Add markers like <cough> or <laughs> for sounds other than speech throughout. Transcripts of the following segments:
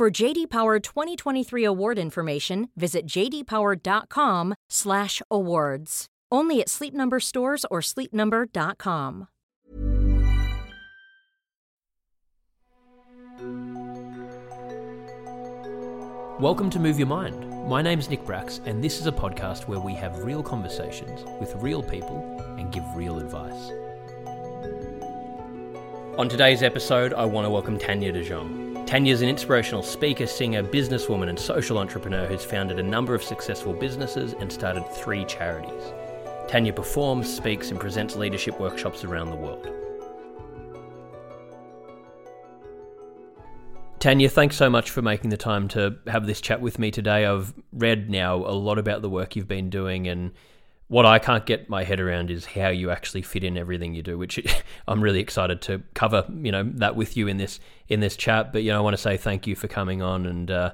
For JD Power 2023 award information, visit jdpower.com/awards. Only at Sleep Number stores or sleepnumber.com. Welcome to Move Your Mind. My name's Nick Brax, and this is a podcast where we have real conversations with real people and give real advice. On today's episode, I want to welcome Tania de Jong. Tania's an inspirational speaker, singer, businesswoman, and social entrepreneur who's founded a number of successful businesses and started three charities. Tania performs, speaks, and presents leadership workshops around the world. Tania, thanks so much for making the time to have this chat with me today. I've read now a lot about the work you've been doing and what I can't get my head around is how you actually fit in everything you do, which <laughs> I'm really excited to cover. You know that with you in this in this chat. But you know, I want to say thank you for coming on. And uh,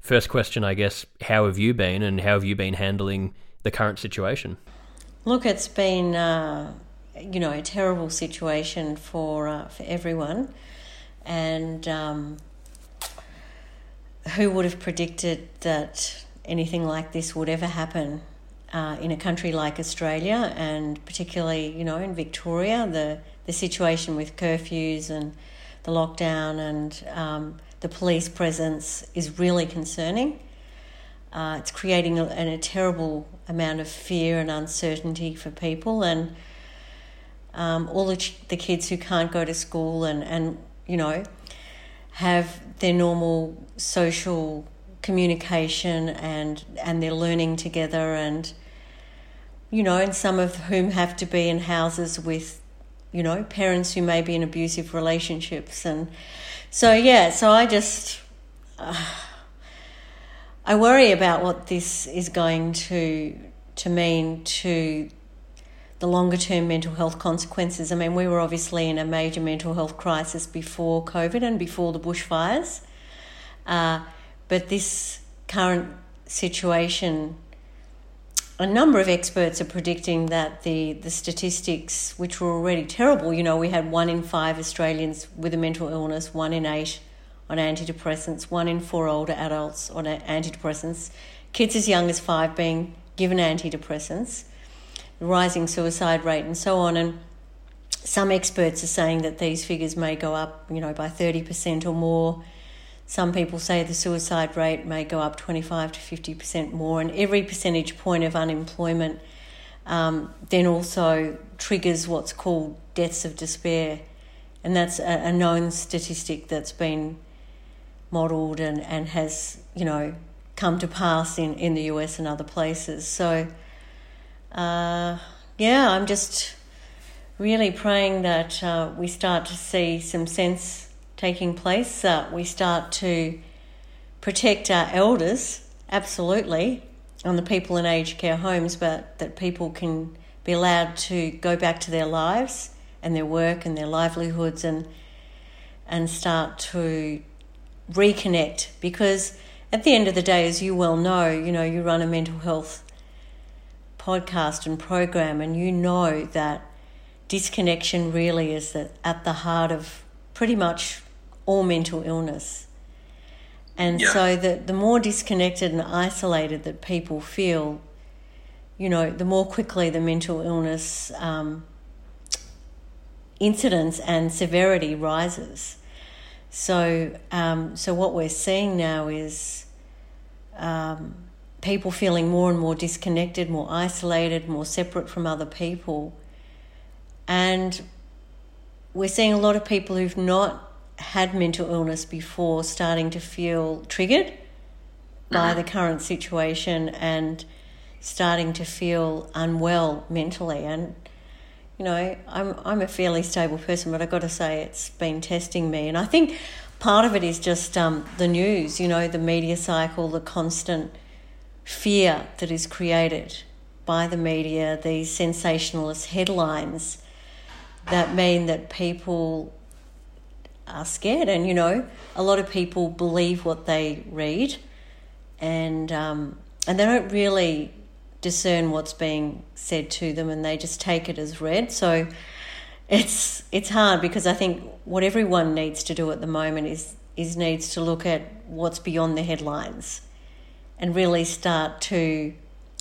first question, I guess, how have you been, and how have you been handling the current situation? Look, it's been uh, you know a terrible situation for uh, for everyone, and um, who would have predicted that anything like this would ever happen? uh, in a country like Australia, and particularly, you know, in Victoria, the, the situation with curfews and the lockdown and um, the police presence is really concerning. Uh, it's creating a, a, terrible amount of fear and uncertainty for people, and um, all the, ch- the kids who can't go to school and, and you know have their normal social communication and and they're learning together and you know and some of whom have to be in houses with you know parents who may be in abusive relationships and so yeah so i just uh, i worry about what this is going to to mean to the longer term mental health consequences. I mean, we were obviously in a major mental health crisis before COVID and before the bushfires. Uh, but this current situation, a number of experts are predicting that the, the statistics, which were already terrible, you know, we had one in five Australians with a mental illness, one in eight on antidepressants, one in four older adults on antidepressants, kids as young as five being given antidepressants, rising suicide rate, and so on. And some experts are saying that these figures may go up, you know, by 30% or more some people say the suicide rate may go up 25 to 50% more, and every percentage point of unemployment um, then also triggers what's called deaths of despair. And that's a, a known statistic that's been modelled and, and has, you know, come to pass in, in the US and other places. So, uh, yeah, I'm just really praying that uh, we start to see some sense taking place. Uh, we start to protect our elders, absolutely, on the people in aged care homes, but that people can be allowed to go back to their lives and their work and their livelihoods and and start to reconnect because at the end of the day as you well know you know you run a mental health podcast and program and you know that disconnection really is at the heart of pretty much or mental illness. And yeah. so the, the more disconnected and isolated that people feel, you know, the more quickly the mental illness um, incidence and severity rises. So, um, so what we're seeing now is um, people feeling more and more disconnected, more isolated, more separate from other people. And we're seeing a lot of people who've not had mental illness before starting to feel triggered by mm-hmm. the current situation and starting to feel unwell mentally and you know I'm I'm a fairly stable person but I've got to say it's been testing me and I think part of it is just um, the news, you know, the media cycle, the constant fear that is created by the media, these sensationalist headlines that mean that people are scared. And, you know, a lot of people believe what they read and, um, and they don't really discern what's being said to them and they just take it as read. So it's it's hard because I think what everyone needs to do at the moment is is needs to look at what's beyond the headlines and really start to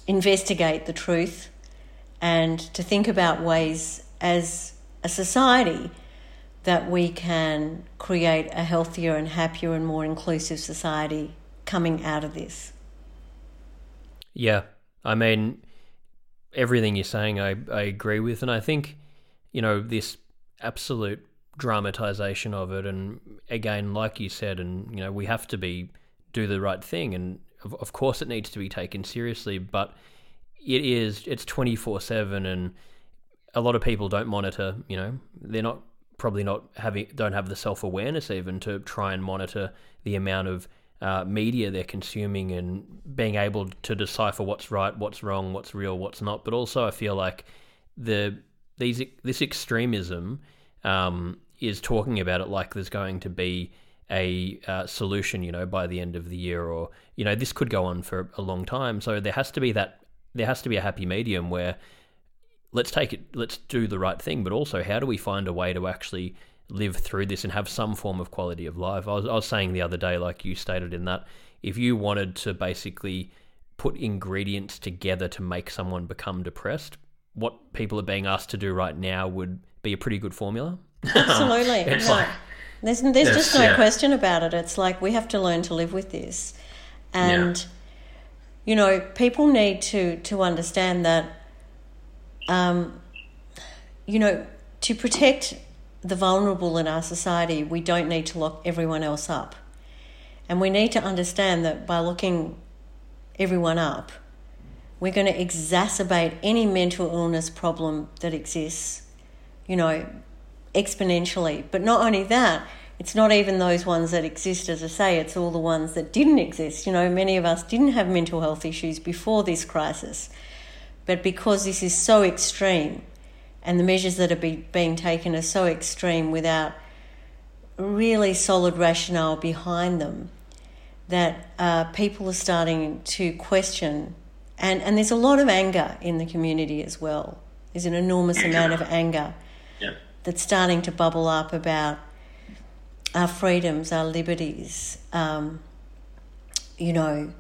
investigate the truth and to think about ways as a society that we can create a healthier and happier and more inclusive society coming out of this. Yeah, I mean, everything you're saying, I, I agree with. And I think, you know, this absolute dramatization of it. And again, like you said, and, you know, we have to be, do the right thing. And of, of course, it needs to be taken seriously, but it is, it's 24 7. And a lot of people don't monitor, you know, they're not probably not having, don't have the self awareness even to try and monitor the amount of uh, media they're consuming and being able to decipher what's right, what's wrong, what's real, what's not. But also, I feel like the these this extremism um, is talking about it like there's going to be a uh, solution, you know, by the end of the year, or you know, this could go on for a long time. So there has to be that there has to be a happy medium where let's take it, let's do the right thing, but also how do we find a way to actually live through this and have some form of quality of life. I was, I was saying the other day, like you stated in that, if you wanted to basically put ingredients together to make someone become depressed, what people are being asked to do right now would be a pretty good formula. Absolutely. <laughs> it's no. like, there's, there's yes, just no yeah. question about it. It's like we have to learn to live with this. And, yeah. you know, people need to, to understand that, um, you know, to protect the vulnerable in our society, we don't need to lock everyone else up. And we need to understand that by locking everyone up, we're going to exacerbate any mental illness problem that exists, you know, exponentially. But not only that, it's not even those ones that exist, as I say, it's all the ones that didn't exist. You know, many of us didn't have mental health issues before this crisis. But because this is so extreme, and the measures that are be, being taken are so extreme without really solid rationale behind them that uh, people are starting to question. And, and there's a lot of anger in the community as well. There's an enormous amount of anger yeah. that's starting to bubble up about our freedoms, our liberties. Um, you know,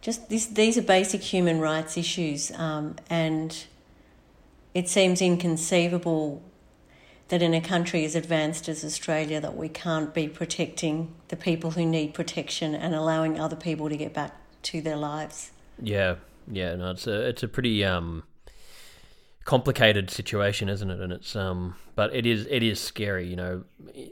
just this, these are basic human rights issues. Um, and it seems inconceivable that in a country as advanced as Australia that we can't be protecting the people who need protection and allowing other people to get back to their lives. Yeah, yeah, no, it's a it's a pretty um, complicated situation, isn't it? And it's um, but it is it is scary. You know,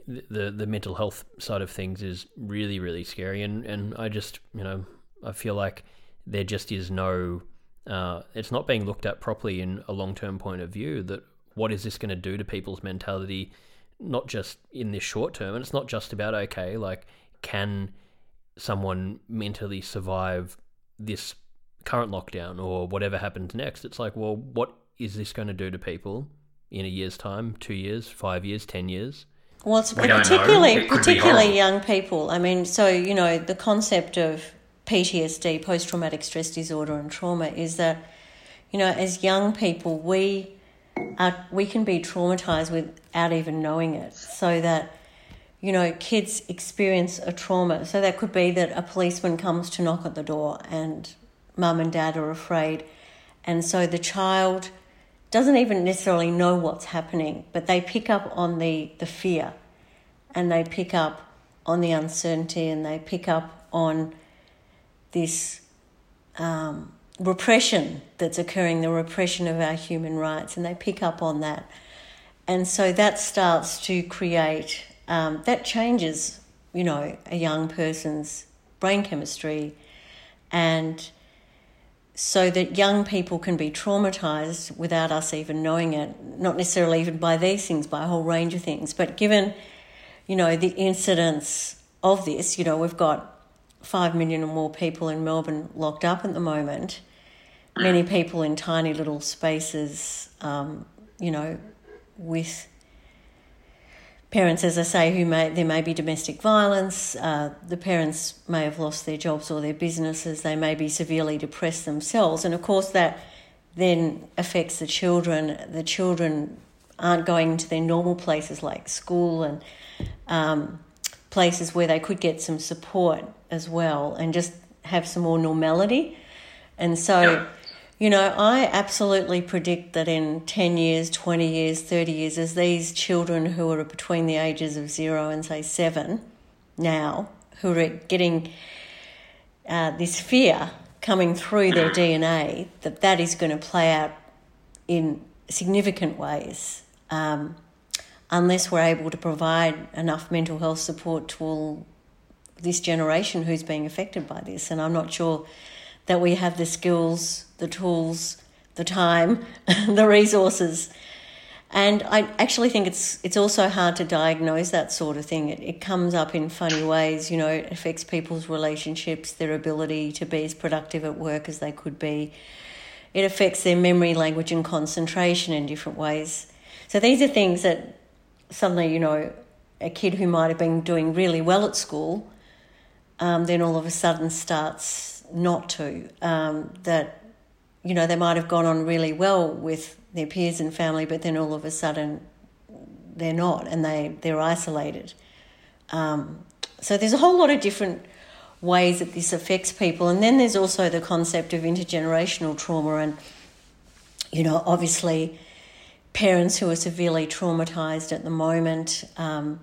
the the mental health side of things is really really scary, and and I just you know I feel like there just is no uh, it's not being looked at properly in a long term point of view. That what is this going to do to people's mentality, not just in this short term, and it's not just about okay, like can someone mentally survive this current lockdown or whatever happens next? It's like, well, what is this going to do to people in a year's time, two years, five years, ten years? Well, it's we particularly particularly young people. I mean, so you know the concept of PTSD, post traumatic stress disorder, and trauma is that, you know, as young people, we are, we can be traumatized without even knowing it. So that, you know, kids experience a trauma. So that could be that a policeman comes to knock at the door and mum and dad are afraid. And so the child doesn't even necessarily know what's happening, but they pick up on the, the fear and they pick up on the uncertainty and they pick up on this um, repression that's occurring, the repression of our human rights, and they pick up on that. And so that starts to create, um, that changes, you know, a young person's brain chemistry. And so that young people can be traumatized without us even knowing it, not necessarily even by these things, by a whole range of things. But given, you know, the incidence of this, you know, we've got 5 million or more people in Melbourne locked up at the moment, many people in tiny little spaces, um, you know, with parents, as I say, who may there may be domestic violence. Uh, the parents may have lost their jobs or their businesses. They may be severely depressed themselves, and of course that then affects the children. The children aren't going to their normal places like school and um, places where they could get some support as well, and just have some more normality. And so. You know, I absolutely predict that in 10 years, 20 years, 30 years, as these children who are between the ages of zero and say seven now, who are getting uh, this fear coming through their DNA, that that is going to play out in significant ways um, unless we're able to provide enough mental health support to all this generation who's being affected by this. And I'm not sure that we have the skills, the tools, the time, <laughs> the resources. And I actually think it's it's also hard to diagnose that sort of thing. It, it comes up in funny ways, you know, it affects people's relationships, their ability to be as productive at work as they could be. It affects their memory, language, and concentration in different ways. So these are things that suddenly, you know, a kid who might have been doing really well at school, um, then all of a sudden starts not to. Um, that, you know, they might have gone on really well with their peers and family, but then all of a sudden they're not and they, they're isolated. Um, so there's a whole lot of different ways that this affects people. And then there's also the concept of intergenerational trauma and, you know, obviously parents who are severely traumatized at the moment. Um,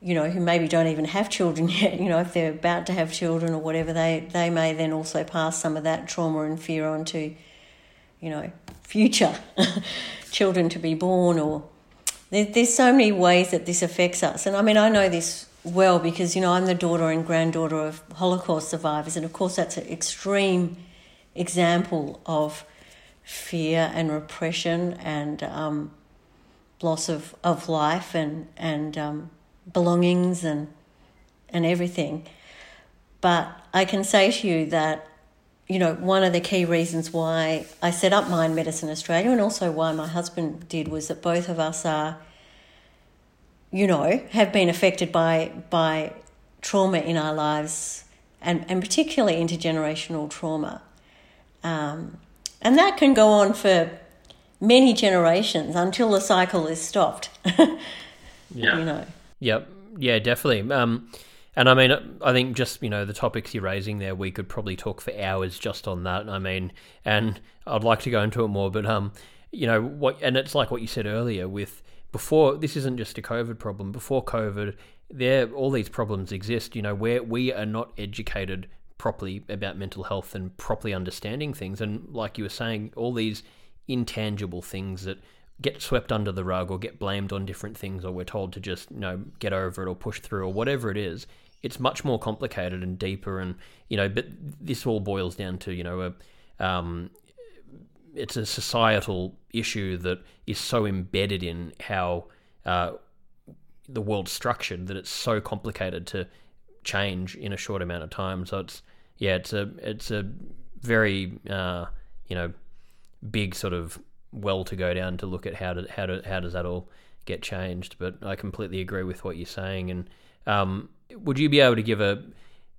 you know, who maybe don't even have children <laughs> yet, you know, if they're about to have children or whatever, they, they may then also pass some of that trauma and fear on to, you know, future <laughs> children to be born or there, there's so many ways that this affects us. And I mean, I know this well because, you know, I'm the daughter and granddaughter of Holocaust survivors. And of course, that's an extreme example of fear and repression and um, loss of, of life and, and um, belongings and and everything. But I can say to you that, you know, one of the key reasons why I set up Mind Medicine Australia and also why my husband did was that both of us are, you know, have been affected by by trauma in our lives and, and particularly intergenerational trauma. Um, and that can go on for many generations until the cycle is stopped. <laughs> yeah. You know. Yep. Yeah, definitely. Um, and I mean, I think just you know the topics you're raising there, we could probably talk for hours just on that. I mean, and I'd like to go into it more, but um, you know what? And it's like what you said earlier with before. This isn't just a COVID problem. Before COVID, there all these problems exist. You know, where we are not educated properly about mental health and properly understanding things, and like you were saying, all these intangible things that get swept under the rug or get blamed on different things or we're told to just you know get over it or push through or whatever it is it's much more complicated and deeper and you know but this all boils down to you know a um, it's a societal issue that is so embedded in how uh, the world's structured that it's so complicated to change in a short amount of time so it's yeah it's a it's a very uh, you know big sort of well to go down to look at how to how to how does that all get changed. But I completely agree with what you're saying. And um, would you be able to give a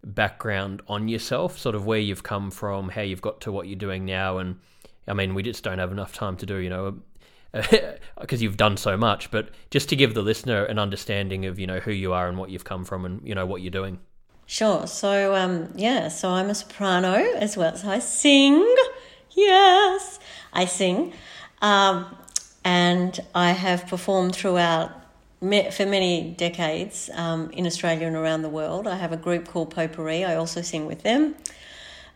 background on yourself, sort of where you've come from, how you've got to what you're doing now? And I mean, we just don't have enough time to do, you know, <laughs> because you've done so much. But just to give the listener an understanding of you know who you are and what you've come from and you know what you're doing. Sure. So um, yeah, so I'm a soprano as well So I sing. Yes, I sing. Um, and I have performed throughout for many decades um, in Australia and around the world. I have a group called Potpourri. I also sing with them.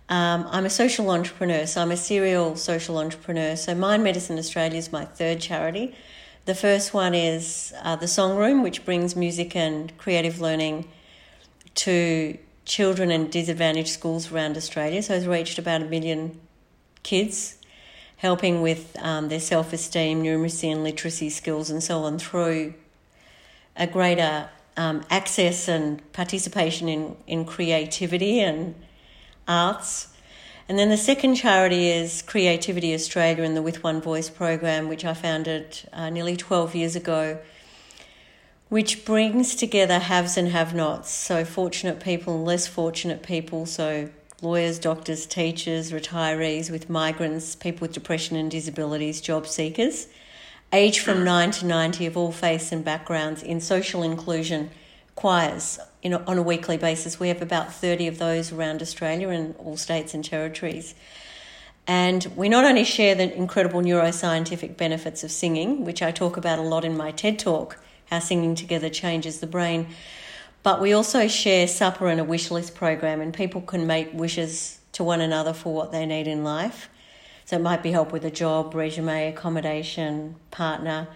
Um, I'm a social entrepreneur, so I'm a serial social entrepreneur. So Mind Medicine Australia is my third charity. The first one is uh, the Song Room, which brings music and creative learning to children in disadvantaged schools around Australia. So it's reached about a million kids helping with um, their self esteem, numeracy, and literacy skills, and so on through a greater um, access and participation in, in creativity and arts. And then the second charity is Creativity Australia and the With One Voice program, which I founded uh, nearly 12 years ago, which brings together haves and have nots. So, fortunate people and less fortunate people. So, lawyers, doctors, teachers, retirees with migrants, people with depression and disabilities, job seekers, age from 9 to 90 of all faiths and backgrounds in social inclusion choirs you know, on a weekly basis. We have about 30 of those around Australia and all states and territories. And we not only share the incredible neuroscientific benefits of singing, which I talk about a lot in my TED talk, how singing together changes the brain, but we also share supper and a wish list program, and people can make wishes to one another for what they need in life. So it might be help with a job, resume, accommodation, partner.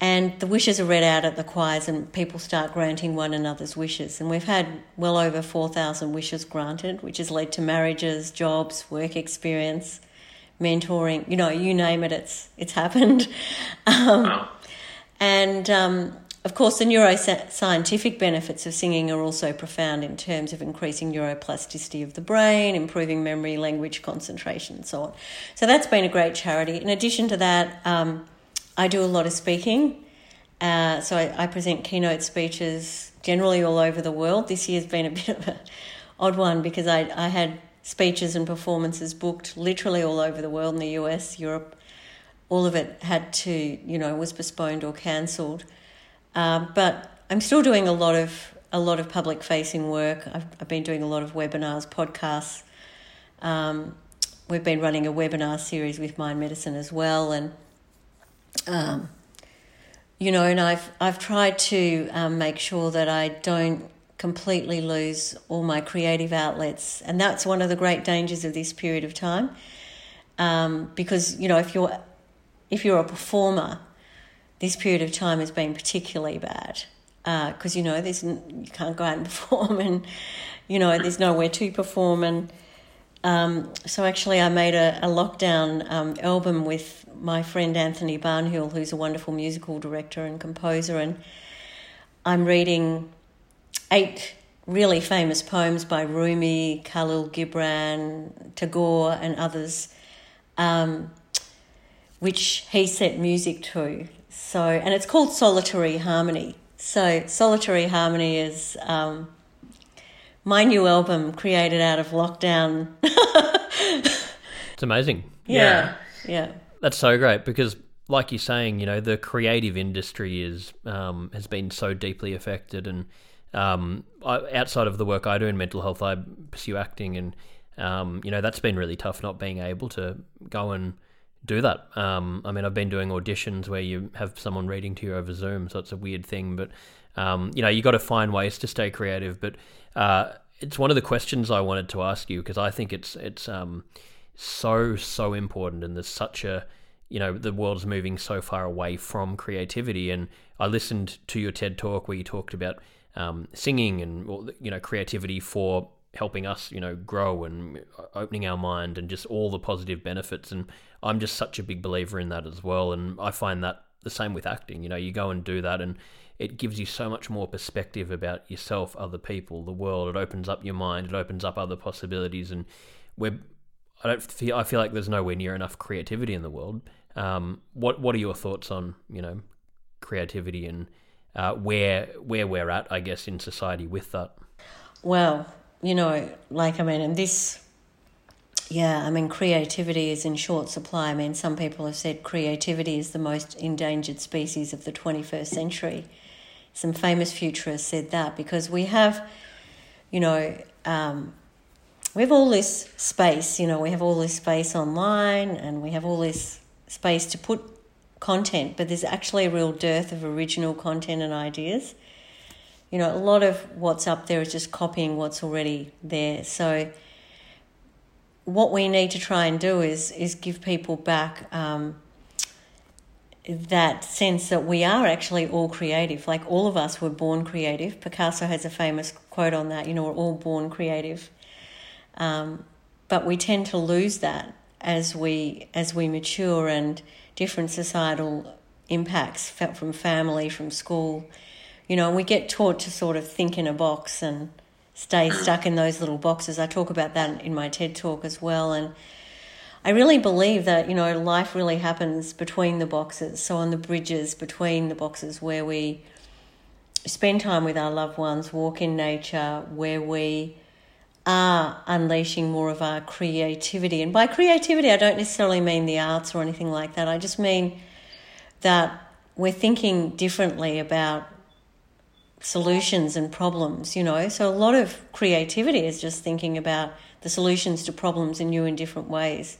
And the wishes are read out at the choirs, and people start granting one another's wishes. And we've had well over 4,000 wishes granted, which has led to marriages, jobs, work experience, mentoring. You know, you name it, it's, it's happened. <laughs> Um, and um, of course, the neuroscientific benefits of singing are also profound in terms of increasing neuroplasticity of the brain, improving memory, language, concentration, and so on. So that's been a great charity. In addition to that, um, I do a lot of speaking. Uh, so I, I, present keynote speeches generally all over the world. This year's been a <laughs> bit of an odd one because I, I had speeches and performances booked literally all over the world in the US, Europe. All of it had to, you know, was postponed or cancelled. Uh, but I'm still doing a lot of a lot of public facing work. I've, I've been doing a lot of webinars, podcasts. Um, we've been running a webinar series with Mind Medicine as well, and um, you know, and I've I've tried to um, make sure that I don't completely lose all my creative outlets, and that's one of the great dangers of this period of time. Um, because you know, if you're if you're a performer, this period of time has been particularly bad. Because uh, you know there's you can't go out and <laughs> perform, and you know there's nowhere to perform, and um, so actually I made a, a lockdown um, album with my friend Anthony Barnhill, who's a wonderful musical director and composer, and I'm reading eight really famous poems by Rumi, Khalil Gibran, Tagore, and others, um, which he set music to. So, and it's called Solitary Harmony. So, Solitary Harmony is um, my new album created out of lockdown. <laughs> it's amazing. Yeah, yeah. That's so great because, like you're saying, you know, the creative industry is um, has been so deeply affected, and um, I, outside of the work I do in mental health, I pursue acting, and um, you know, that's been really tough not being able to go and do that. Um, I mean, I've been doing auditions where you have someone reading to you over Zoom, so it's a weird thing, but um, you know, you got to find ways to stay creative. But uh, it's one of the questions I wanted to ask you because I think it's it's um, so so important and there's such a you know the world's moving so far away from creativity. And i listened to your ted talk where you talked about um, singing and you know creativity for helping us you know grow and opening our mind and just all the positive benefits. And i'm just such a big believer in that as well. And i find that the same with acting. You know you go and do that and it gives you so much more perspective about yourself other people the world. It opens up your mind. It opens up other possibilities. And we're I don't feel I feel like there's nowhere near enough creativity in the world. Um, what what are your thoughts on you know creativity and uh, where where we're at, I guess, in society with that? Well, you know, like I mean, and this, yeah, I mean, creativity is in short supply. I mean, some people have said creativity is the most endangered species of the 21st century. Some famous futurists said that because we have, you know, um, we have all this space, you know, we have all this space online and we have all this space to put content, but there's actually a real dearth of original content and ideas. You know, a lot of what's up there is just copying what's already there. So, what we need to try and do is is give people back um, that sense that we are actually all creative. Like all of us were born creative. Picasso has a famous quote on that. You know, we're all born creative um, but we tend to lose that as we as we mature and different societal impacts felt from family, from school, You know, we get taught to sort of think in a box and stay stuck in those little boxes. I talk about that in my TED talk as well. And I really believe that, you know, life really happens between the boxes. So on the bridges between the boxes where we spend time with our loved ones, walk in nature, where we are unleashing more of our creativity. And by creativity, I don't necessarily mean the arts or anything like that. I just mean that we're thinking differently about solutions and problems, you know. So a lot of creativity is just thinking about the solutions to problems in new and different ways.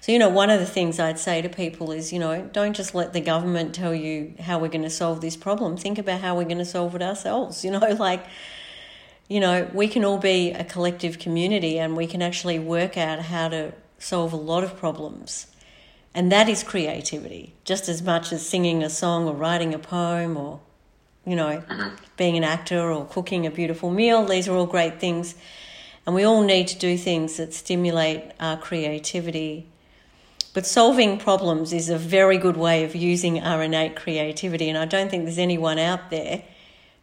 So, you know, one of the things I'd say to people is, you know, don't just let the government tell you how we're going to solve this problem. Think about how we're going to solve it ourselves, <laughs> you know, like, you know, we can all be a collective community and we can actually work out how to solve a lot of problems. And that is creativity, just as much as singing a song or writing a poem or you know, mm-hmm. being an actor or cooking a beautiful meal. These are all great things. And we all need to do things that stimulate our creativity. But solving problems is a very good way of using our innate creativity. And I don't think there's anyone out there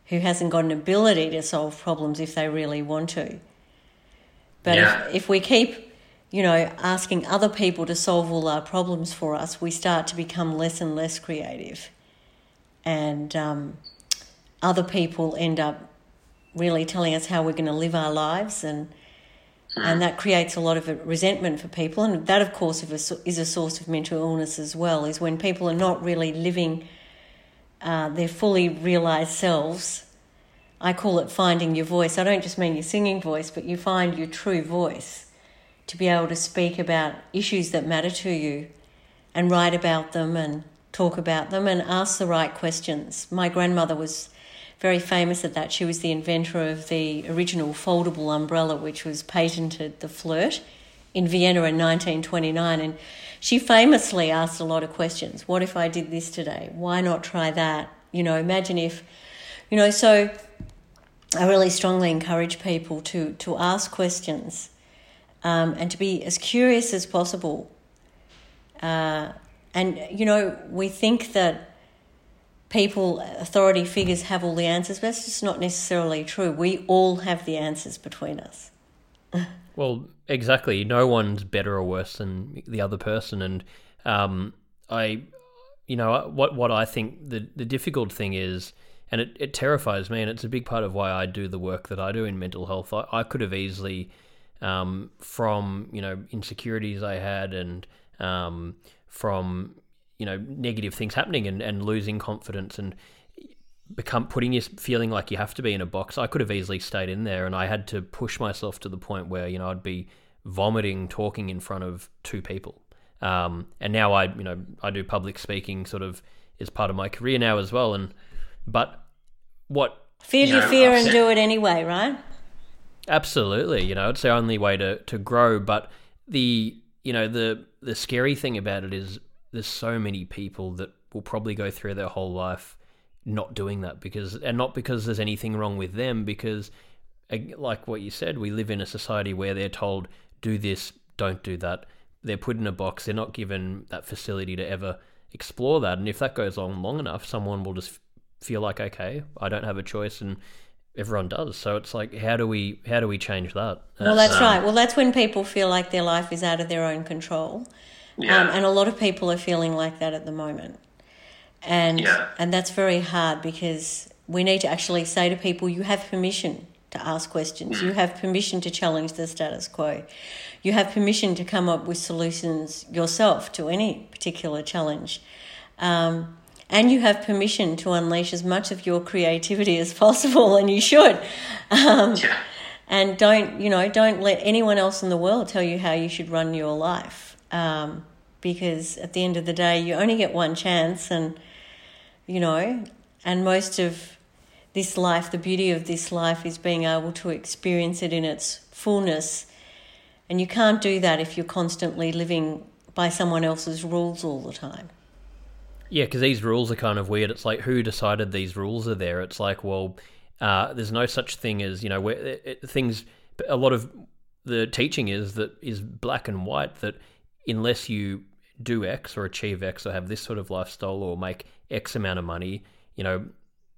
who hasn't got an ability to solve problems if they really want to. But yeah. if, if we keep, you know, asking other people to solve all our problems for us, we start to become less and less creative. And, um, other people end up really telling us how we're going to live our lives and and that creates a lot of resentment for people and that of course is a source of mental illness as well is when people are not really living uh, their fully realized selves i call it finding your voice i don't just mean your singing voice but you find your true voice to be able to speak about issues that matter to you and write about them and talk about them and ask the right questions my grandmother was very famous at that. She was the inventor of the original foldable umbrella, which was patented, the Flirt, in Vienna in 1929. And she famously asked a lot of questions. What if I did this today? Why not try that? You know, imagine if, you know, so I really strongly encourage people to, to ask questions um, and to be as curious as possible. Uh, and, you know, we think that people, authority figures have all the answers, but that's just not necessarily true. We all have the answers between us. <laughs> well, exactly. No one's better or worse than the other person, and um, I, you know, what what I think the the difficult thing is, and it, it terrifies me, and it's a big part of why I do the work that I do in mental health. I, I could have easily, um, from you know insecurities I had and um, from you know negative things happening and, and losing confidence and become putting you feeling like you have to be in a box. I could have easily stayed in there, and I had to push myself to the point where you know I'd be vomiting talking in front of two people. Um, and now I you know I do public speaking sort of is part of my career now as well. And but what fear you, know, fear and do it anyway, right? Absolutely, you know it's the only way to to grow. But the you know the the scary thing about it is there's so many people that will probably go through their whole life not doing that because and not because there's anything wrong with them because like what you said we live in a society where they're told do this don't do that. They're put in a box they're not given that facility to ever explore that and if that goes on long enough someone will just feel like okay I don't have a choice and everyone does. So it's like how do we how do we change that? Well that's um, right. Well that's when people feel like their life is out of their own control. Yeah. Um, and a lot of people are feeling like that at the moment. And yeah. and that's very hard because we need to actually say to people, you have permission to ask questions. You have permission to challenge the status quo. You have permission to come up with solutions yourself to any particular challenge. Um, and you have permission to unleash as much of your creativity as possible, and you should. <laughs> Um, yeah. And don't, you know, don't let anyone else in the world tell you how you should run your life. Um, because at the end of the day, you only get one chance, and you know, and most of this life, the beauty of this life is being able to experience it in its fullness. And you can't do that if you're constantly living by someone else's rules all the time. Yeah, because these rules are kind of weird. It's like who decided these rules are there? It's like, well, uh, there's no such thing as you know where it, things. A lot of the teaching is that is black and white. That unless you do X or achieve X or have this sort of lifestyle or make X amount of money, you know,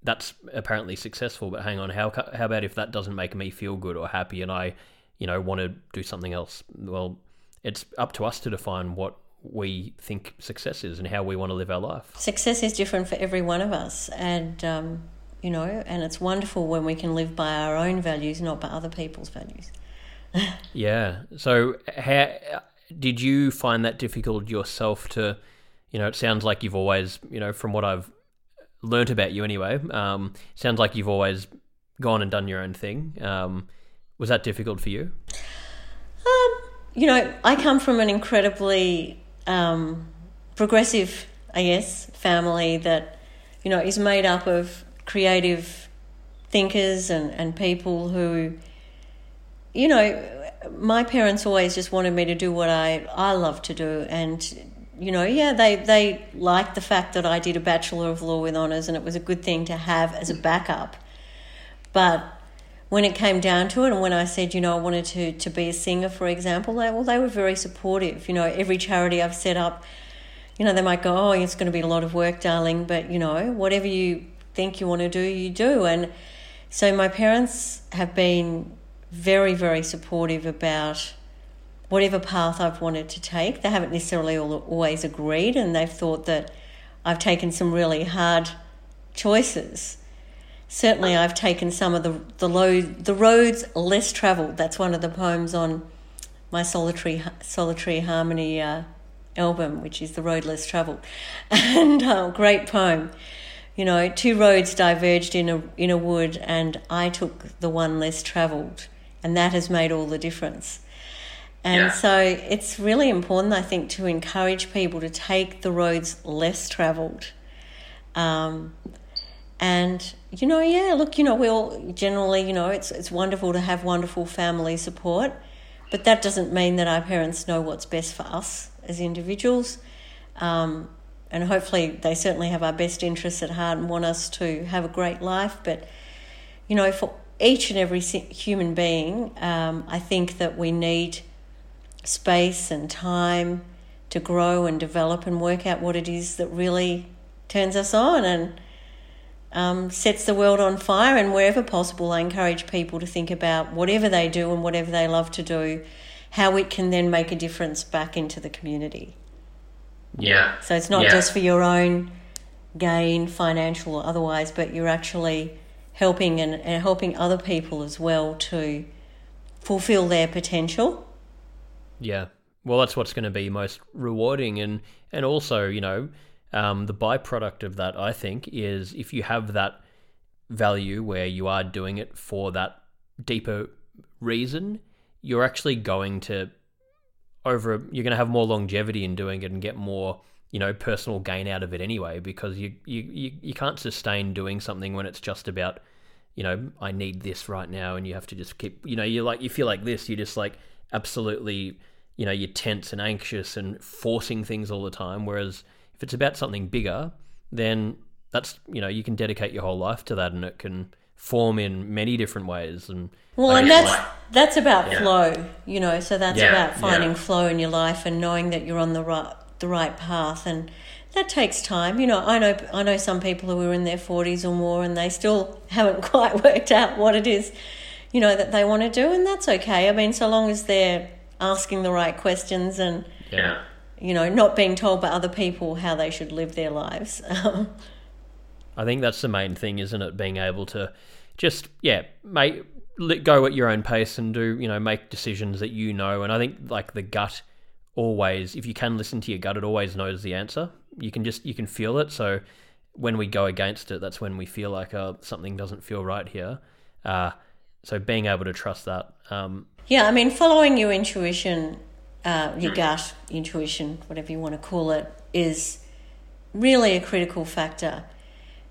that's apparently successful, but hang on, how how about if that doesn't make me feel good or happy, and I, you know, want to do something else? Well, it's up to us to define what we think success is and how we want to live our life. Success is different for every one of us, and um, you know, and it's wonderful when we can live by our own values, not by other people's values. <laughs> yeah. So, how did you find that difficult yourself to? You know, it sounds like you've always, you know, from what I've learnt about you anyway. Um, sounds like you've always gone and done your own thing. Um, was that difficult for you? Um, you know, I come from an incredibly um, progressive, I guess, family that, you know, is made up of creative thinkers and, and people who, you know, my parents always just wanted me to do what I, I love to do. And you know, yeah, they, they liked the fact that I did a Bachelor of Law with honours and it was a good thing to have as a backup. But when it came down to it, and when I said, you know, I wanted to, to be a singer, for example, they, well, they were very supportive. You know, every charity I've set up, you know, they might go, oh, it's going to be a lot of work, darling, but, you know, whatever you think you want to do, you do. And so my parents have been very, very supportive about whatever path I've wanted to take. They haven't necessarily always agreed, and they've thought that I've taken some really hard choices. Certainly, I've taken some of the the low the roads less travelled. That's one of the poems on my solitary solitary harmony uh, album, which is the road less travelled, <laughs> and uh, great poem. You know, two roads diverged in a in a wood, and I took the one less travelled, and that has made all the difference. And yeah. so it's really important, I think, to encourage people to take the roads less travelled. Um, and you know, yeah, look, you know, we all generally, you know, it's it's wonderful to have wonderful family support, but that doesn't mean that our parents know what's best for us as individuals. Um, and hopefully, they certainly have our best interests at heart and want us to have a great life. But you know, for each and every human being, um, I think that we need space and time to grow and develop and work out what it is that really turns us on and um, sets the world on fire. And wherever possible, I encourage people to think about whatever they do and whatever they love to do, how it can then make a difference back into the community. Yeah. So it's not yeah. just for your own gain, financial or otherwise, but you're actually helping and, and helping other people as well to fulfill their potential yeah. Well, that's what's going to be most rewarding, and and also, you know, um, the byproduct of that, I think, is if you have that value where you are doing it for that deeper reason, you're actually going to over you're going to have more longevity in doing it and get more you know personal gain out of it anyway because you you you, you can't sustain doing something when it's just about you know I need this right now and you have to just keep you know you like you feel like this you just like absolutely you know, you're tense and anxious and forcing things all the time. Whereas if it's about something bigger, then that's, you know, you can dedicate your whole life to that and it can form in many different ways. And well, and that's, that's about yeah. flow, you know, so that's yeah, about finding yeah. flow in your life and knowing that you're on the right, the right path. And that takes time. You know, I know, I know some people who are in their 40s or more and they still <laughs> haven't quite worked out what it is, you know, that they want to do. And that's okay. I mean, so long as they're, asking the right questions and yeah. you know not being told by other people how they should live their lives. <laughs> I think that's the main thing, isn't it? Being able to just yeah make let go at your own pace and do you know make decisions that you know. And I think like the gut always, if you can listen to your gut, it always knows the answer. You can just you can feel it. So when we go against it, that's when we feel like oh something doesn't feel right here. Uh, so being able to trust that um, yeah, I mean, following your intuition, uh, your gut intuition, whatever you want to call it, is really a critical factor.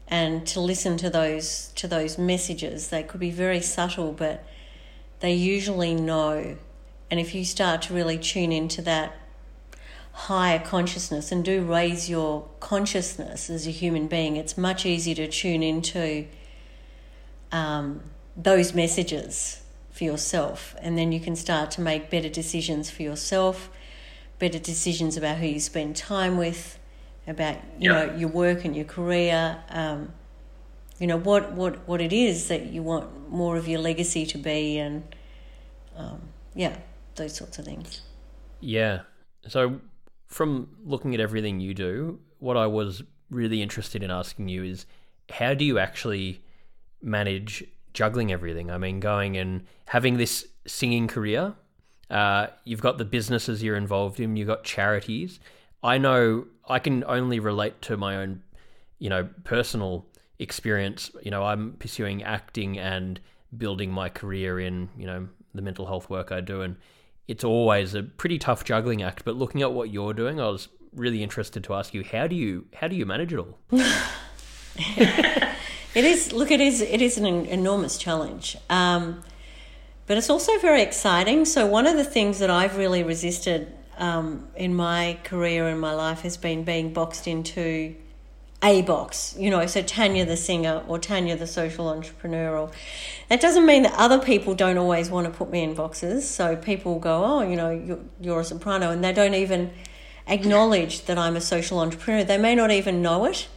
And to listen to those to those messages, they could be very subtle, but they usually know. And if you start to really tune into that higher consciousness and do raise your consciousness as a human being, it's much easier to tune into um, those messages for yourself. And then you can start to make better decisions for yourself, better decisions about who you spend time with, about you yeah. know your work and your career. Um, you know what what what it is that you want more of your legacy to be, and um, yeah, those sorts of things. Yeah. So from looking at everything you do, what I was really interested in asking you is how do you actually manage juggling everything? I mean, going and having this singing career, uh, you've got the businesses you're involved in, you've got charities. I know I can only relate to my own, you know, personal experience. You know, I'm pursuing acting and building my career in, you know, the mental health work I do. And it's always a pretty tough juggling act. But looking at what you're doing, I was really interested to ask you how do you how do you manage it all? <laughs> it is look it is it is an enormous challenge. Um, but it's also very exciting. So one of the things that I've really resisted um, in my career and my life has been being boxed into a box, you know, so Tania the singer or Tania the social entrepreneur. that doesn't mean that other people don't always want to put me in boxes. So people go, oh, you know, you're, you're a soprano, and they don't even acknowledge that I'm a social entrepreneur. They may not even know it.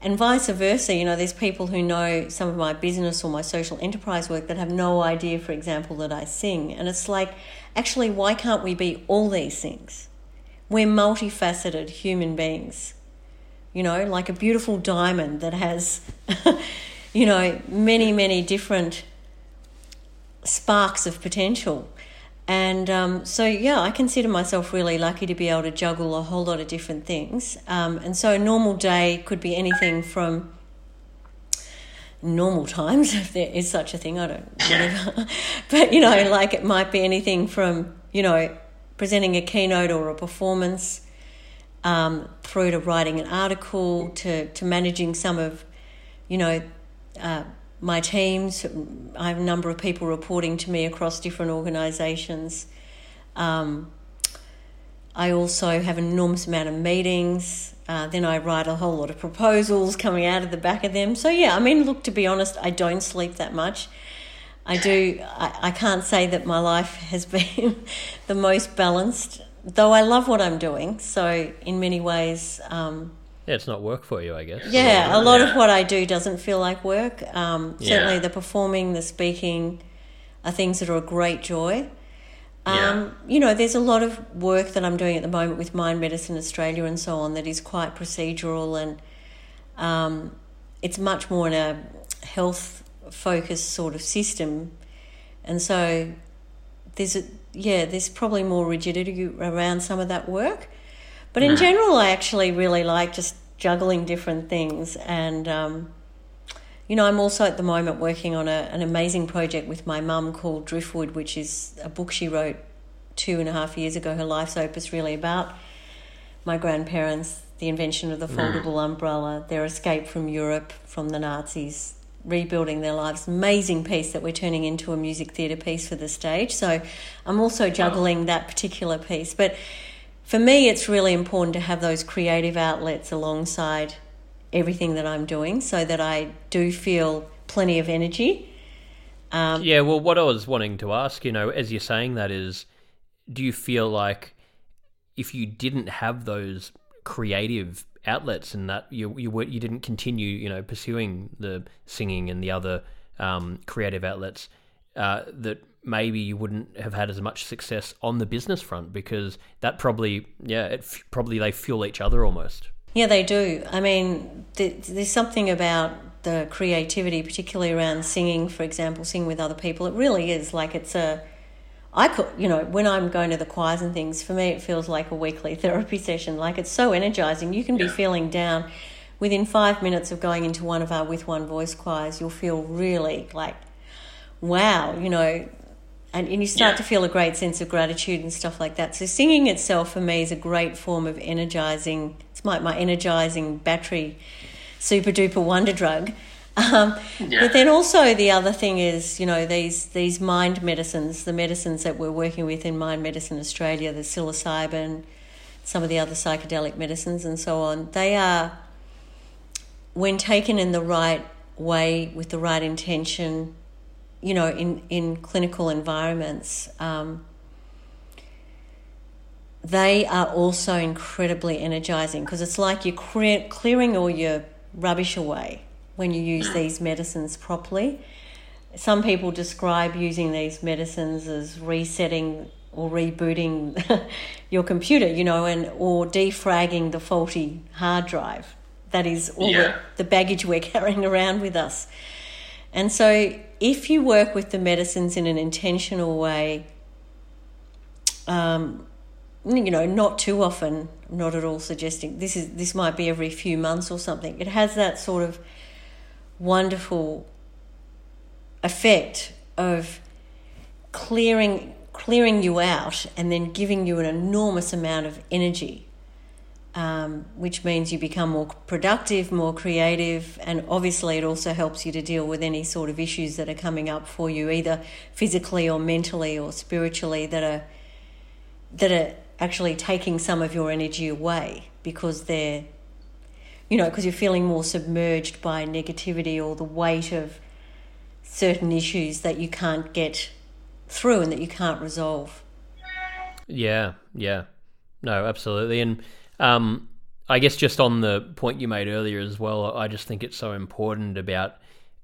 And vice versa, you know, there's people who know some of my business or my social enterprise work that have no idea, for example, that I sing. And it's like, actually, why can't we be all these things? We're multifaceted human beings, you know, like a beautiful diamond that has, <laughs> you know, many, many different sparks of potential. And um, so, yeah, I consider myself really lucky to be able to juggle a whole lot of different things. Um, and so, a normal day could be anything from normal times, <laughs> if there is such a thing, I don't, whatever. <laughs> but, you know, like it might be anything from, you know, presenting a keynote or a performance um, through to writing an article to, to managing some of, you know, uh, my teams. I have a number of people reporting to me across different organisations. Um, I also have an enormous amount of meetings. Uh, then I write a whole lot of proposals coming out of the back of them. So, yeah, I mean, look, to be honest, I don't sleep that much. I do, I, I can't say that my life has <laughs> been the most balanced, though I love what I'm doing. So, in many ways, um, yeah, it's not work for you, I guess. Yeah, a lot yeah. of what I do doesn't feel like work. Um, certainly, yeah. the performing, the speaking, are things that are a great joy. Um, yeah. You know, there's a lot of work that I'm doing at the moment with Mind Medicine Australia and so on that is quite procedural and um, it's much more in a health focused sort of system. And so there's a, yeah, there's probably more rigidity around some of that work. But in general, I actually really like just juggling different things. And, um, you know, I'm also at the moment working on a, an amazing project with my mum called Driftwood, which is a book she wrote two and a half years ago, her life's opus, really about my grandparents, the invention of the foldable umbrella, their escape from Europe from the Nazis, rebuilding their lives. Amazing piece that we're turning into a music theatre piece for the stage. So I'm also juggling that particular piece. But for me, it's really important to have those creative outlets alongside everything that I'm doing so that I do feel plenty of energy. Um, yeah, well, what I was wanting to ask, you know, as you're saying that is, do you feel like if you didn't have those creative outlets and that you you were you didn't continue, you know, pursuing the singing and the other um, creative outlets, uh, that maybe you wouldn't have had as much success on the business front because that probably yeah it f- probably they fuel each other almost yeah they do i mean th- there's something about the creativity particularly around singing for example singing with other people it really is like it's a I could, you know, when I'm going to the choirs and things, for me it feels like a weekly <laughs> therapy session. Like it's so energizing. You can be yeah. feeling down. Within five minutes of going into one of our with one voice choirs, you'll feel really like, wow, you know, and, and you start yeah. to feel a great sense of gratitude and stuff like that. So singing itself for me is a great form of energizing. It's my, my energizing battery, super duper wonder drug. <laughs> Um, yeah. But then also the other thing is, you know, these these mind medicines, the medicines that we're working with in Mind Medicine Australia, the psilocybin, some of the other psychedelic medicines and so on, they are, when taken in the right way with the right intention, you know, in, in clinical environments, um, they are also incredibly energizing because it's like you're clear, clearing all your rubbish away. when you use these medicines properly. Some people describe using these medicines as resetting or rebooting <laughs> your computer, you know, and or defragging the faulty hard drive. That is all yeah. the, the baggage we're <laughs> carrying around with us. And so, if you work with the medicines in an intentional way, um, you know, not too often, not at all suggesting this is this might be every few months or something. It has that sort of wonderful effect of clearing clearing you out and then giving you an enormous amount of energy, um, which means you become more productive, more creative, and obviously it also helps you to deal with any sort of issues that are coming up for you, either physically or mentally or spiritually, that are that are actually taking some of your energy away because they're you know because you're feeling more submerged by negativity or the weight of certain issues that you can't get through and that you can't resolve. Yeah, yeah. No, absolutely. And um, I guess just on the point you made earlier as well, I just think it's so important about,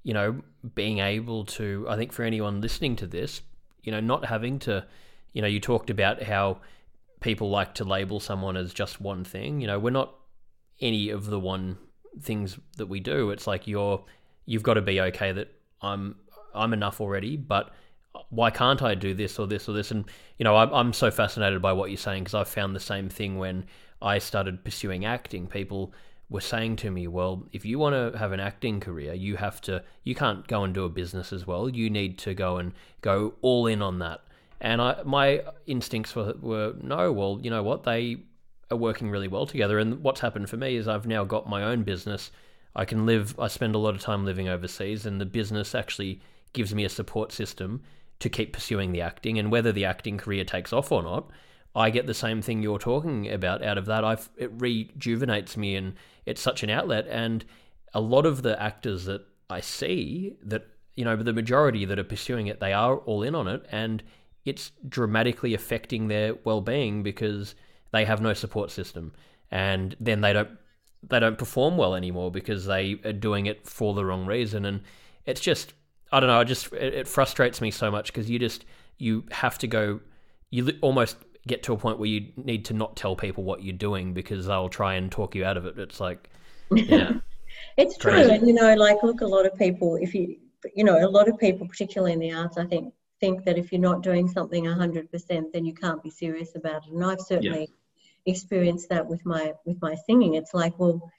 you know, being able to, I think for anyone listening to this, you know, not having to, you know, you talked about how people like to label someone as just one thing. You know, we're not any of the one things that we do. It's like you're, you've got to be okay that I'm, I'm enough already, but why can't I do this or this or this? And you know, I'm, I'm so fascinated by what you're saying because I've found the same thing when I started pursuing acting. People were saying to me, "Well, if you want to have an acting career, you have to. You can't go and do a business as well. You need to go and go all in on that." And I, my instincts were, were no. Well, you know what? They are working really well together. And what's happened for me is I've now got my own business. I can live. I spend a lot of time living overseas, and the business actually gives me a support system to keep pursuing the acting. And whether the acting career takes off or not, I get the same thing you're talking about out of that. i it rejuvenates me, and it's such an outlet. And a lot of the actors that I see that you know the majority that are pursuing it, they are all in on it, and it's dramatically affecting their well-being because they have no support system, and then they don't they don't perform well anymore because they are doing it for the wrong reason, and it's just I don't know. I just it, it frustrates me so much because you just you have to go. You almost get to a point where you need to not tell people what you're doing because they'll try and talk you out of it. It's like, yeah, <laughs> it's true. And you know, like look, a lot of people, if you, you know, a lot of people, particularly in the arts, I think, think that if you're not doing something 100%, then you can't be serious about it. And I've certainly yeah. experienced that with my with my singing. It's like, well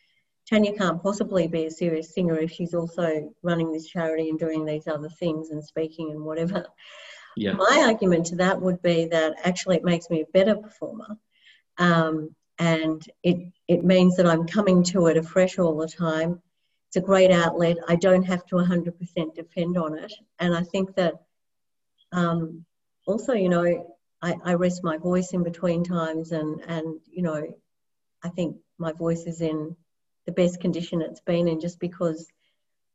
Tania can't possibly be a serious singer if she's also running this charity and doing these other things and speaking and whatever. Yeah. My argument to that would be that actually it makes me a better performer. Um, and it, it means that I'm coming to it afresh all the time. It's a great outlet. I don't have to 100% depend on it. And I think that um, also, you know, I, I rest my voice in between times and, and, you know, I think my voice is in the best condition it's been in just because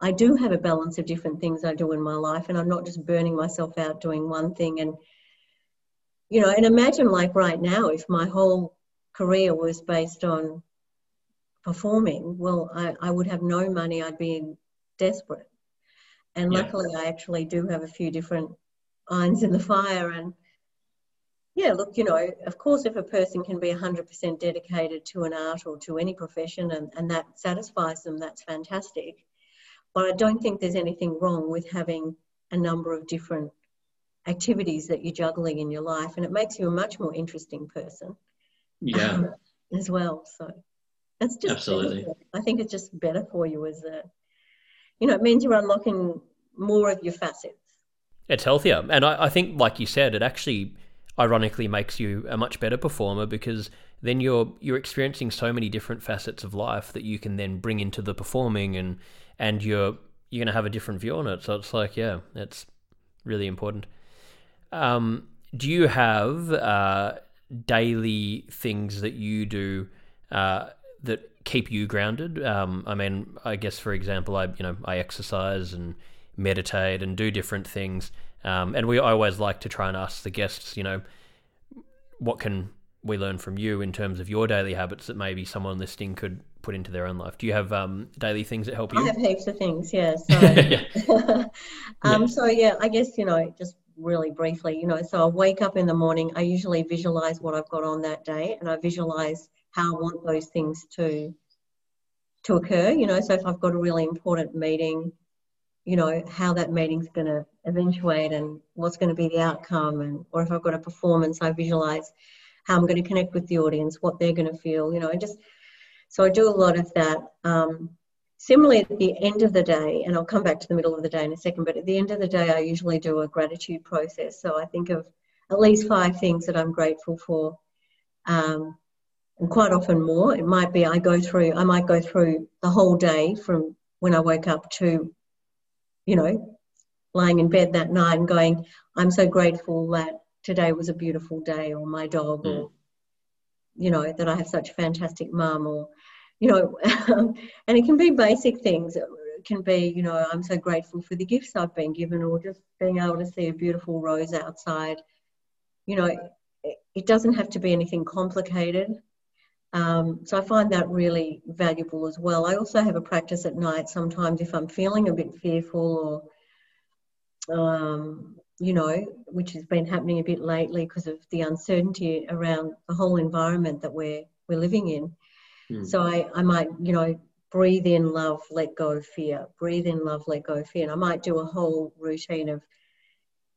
I do have a balance of different things I do in my life and I'm not just burning myself out doing one thing and you know and imagine like right now if my whole career was based on performing well I, I would have no money I'd be desperate and yeah. luckily I actually do have a few different irons in the fire and yeah, look, you know, of course, if a person can be 100% dedicated to an art or to any profession and, and that satisfies them, that's fantastic. But I don't think there's anything wrong with having a number of different activities that you're juggling in your life, and it makes you a much more interesting person. Yeah. Um, as well. So that's just absolutely. Better. I think it's just better for you as a, you know, it means you're unlocking more of your facets. It's healthier, and I, I think, like you said, it actually ironically makes you a much better performer because then you're you're experiencing so many different facets of life that you can then bring into the performing and and you're you're to have a different view on it. So it's like yeah it's really important. Um, do you have uh, daily things that you do uh, that keep you grounded? Um, i mean i guess for example i you know i exercise and meditate and do different things. Um, and we always like to try and ask the guests, you know, what can we learn from you in terms of your daily habits that maybe someone listening could put into their own life. Do you have um, daily things that help you? I have heaps of things, yeah. <laughs> So, yeah. <laughs> um, yeah. so yeah, I guess you know, just really briefly, you know, so I wake up in the morning. I usually visualize what I've got on that day, and I visualize how I want those things to to occur. You know, so if I've got a really important meeting, you know, how that meeting's going to eventuate and what's going to be the outcome, and or if I've got a performance, I visualize how I'm going to connect with the audience, what they're going to feel. You know, I just so I do a lot of that. Um, similarly, at the end of the day, and I'll come back to the middle of the day in a second, but at the end of the day, I usually do a gratitude process. So I think of at least five things that I'm grateful for. Um, and quite often more. It might be I go through, I might go through the whole day from when I woke up to, you know, lying in bed that night and going, I'm so grateful that today was a beautiful day, or my dog, mm. or, you know, that I have such a fantastic mum, or, you know, <laughs> and it can be basic things. It can be, you know, I'm so grateful for the gifts I've been given, or just being able to see a beautiful rose outside. You know, it doesn't have to be anything complicated. Um, so I find that really valuable as well. I also have a practice at night sometimes if I'm feeling a bit fearful or, um, you know, which has been happening a bit lately because of the uncertainty around the whole environment that we're we're living in. Mm. So I, I might, you know, breathe in love, let go fear. Breathe in love, let go fear. And I might do a whole routine of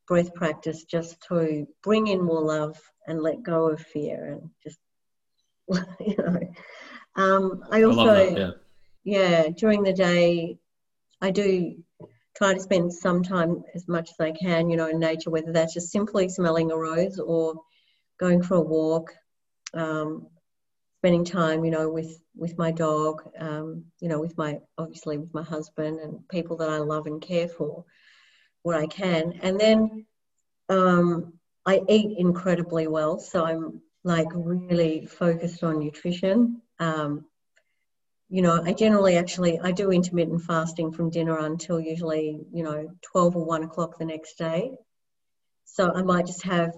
breath practice just to bring in more love and let go of fear and just <laughs> you know. Um, I also, I that, yeah. yeah, during the day, I do try to spend some time as much as I can, you know, in nature, whether that's just simply smelling a rose or going for a walk, um, spending time, you know, with with my dog, um, you know, with my obviously with my husband and people that I love and care for, where I can, and then um, I eat incredibly well, so I'm like really focused on nutrition. Um, you know, I generally actually I do intermittent fasting from dinner until usually you know twelve or one o'clock the next day. So I might just have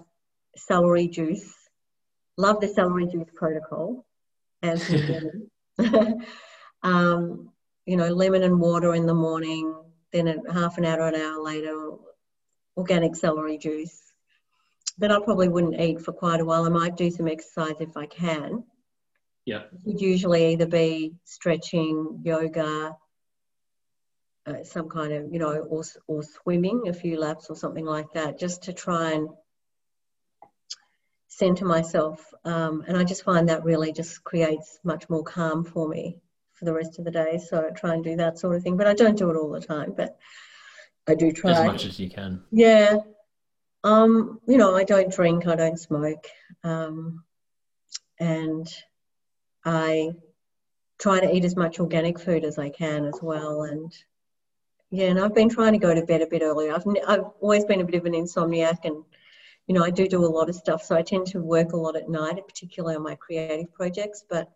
celery juice. Love the celery juice protocol, and <laughs> <laughs> um, you know, lemon and water in the morning. Then a half an hour or an hour later, organic celery juice but I probably wouldn't eat for quite a while. I might do some exercise if I can. Yeah. It would usually either be stretching, yoga, uh, some kind of, you know, or, or swimming a few laps or something like that, just to try and center myself. Um, and I just find that really just creates much more calm for me for the rest of the day. So I try and do that sort of thing, but I don't do it all the time. But I do try as much as you can. Yeah, um, you know, I don't drink, I don't smoke, um, and I try to eat as much organic food as I can as well. And yeah, and I've been trying to go to bed a bit earlier. I've, I've always been a bit of an insomniac, and you know, I do do a lot of stuff, so I tend to work a lot at night, particularly on my creative projects. But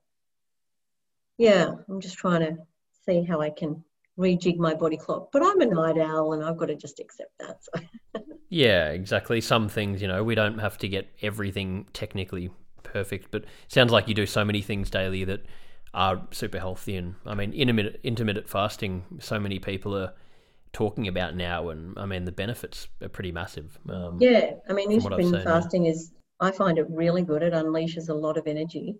yeah, I'm just trying to see how I can rejig my body clock. But I'm a night owl, and I've got to just accept that. So. <laughs> Yeah, exactly. Some things, you know, we don't have to get everything technically perfect, but sounds like you do so many things daily that are super healthy. And I mean, intermittent, intermittent fasting, so many people are talking about now, and I mean, the benefits are pretty massive. Um, yeah, I mean, intermittent fasting now. is, I find it really good. It unleashes a lot of energy.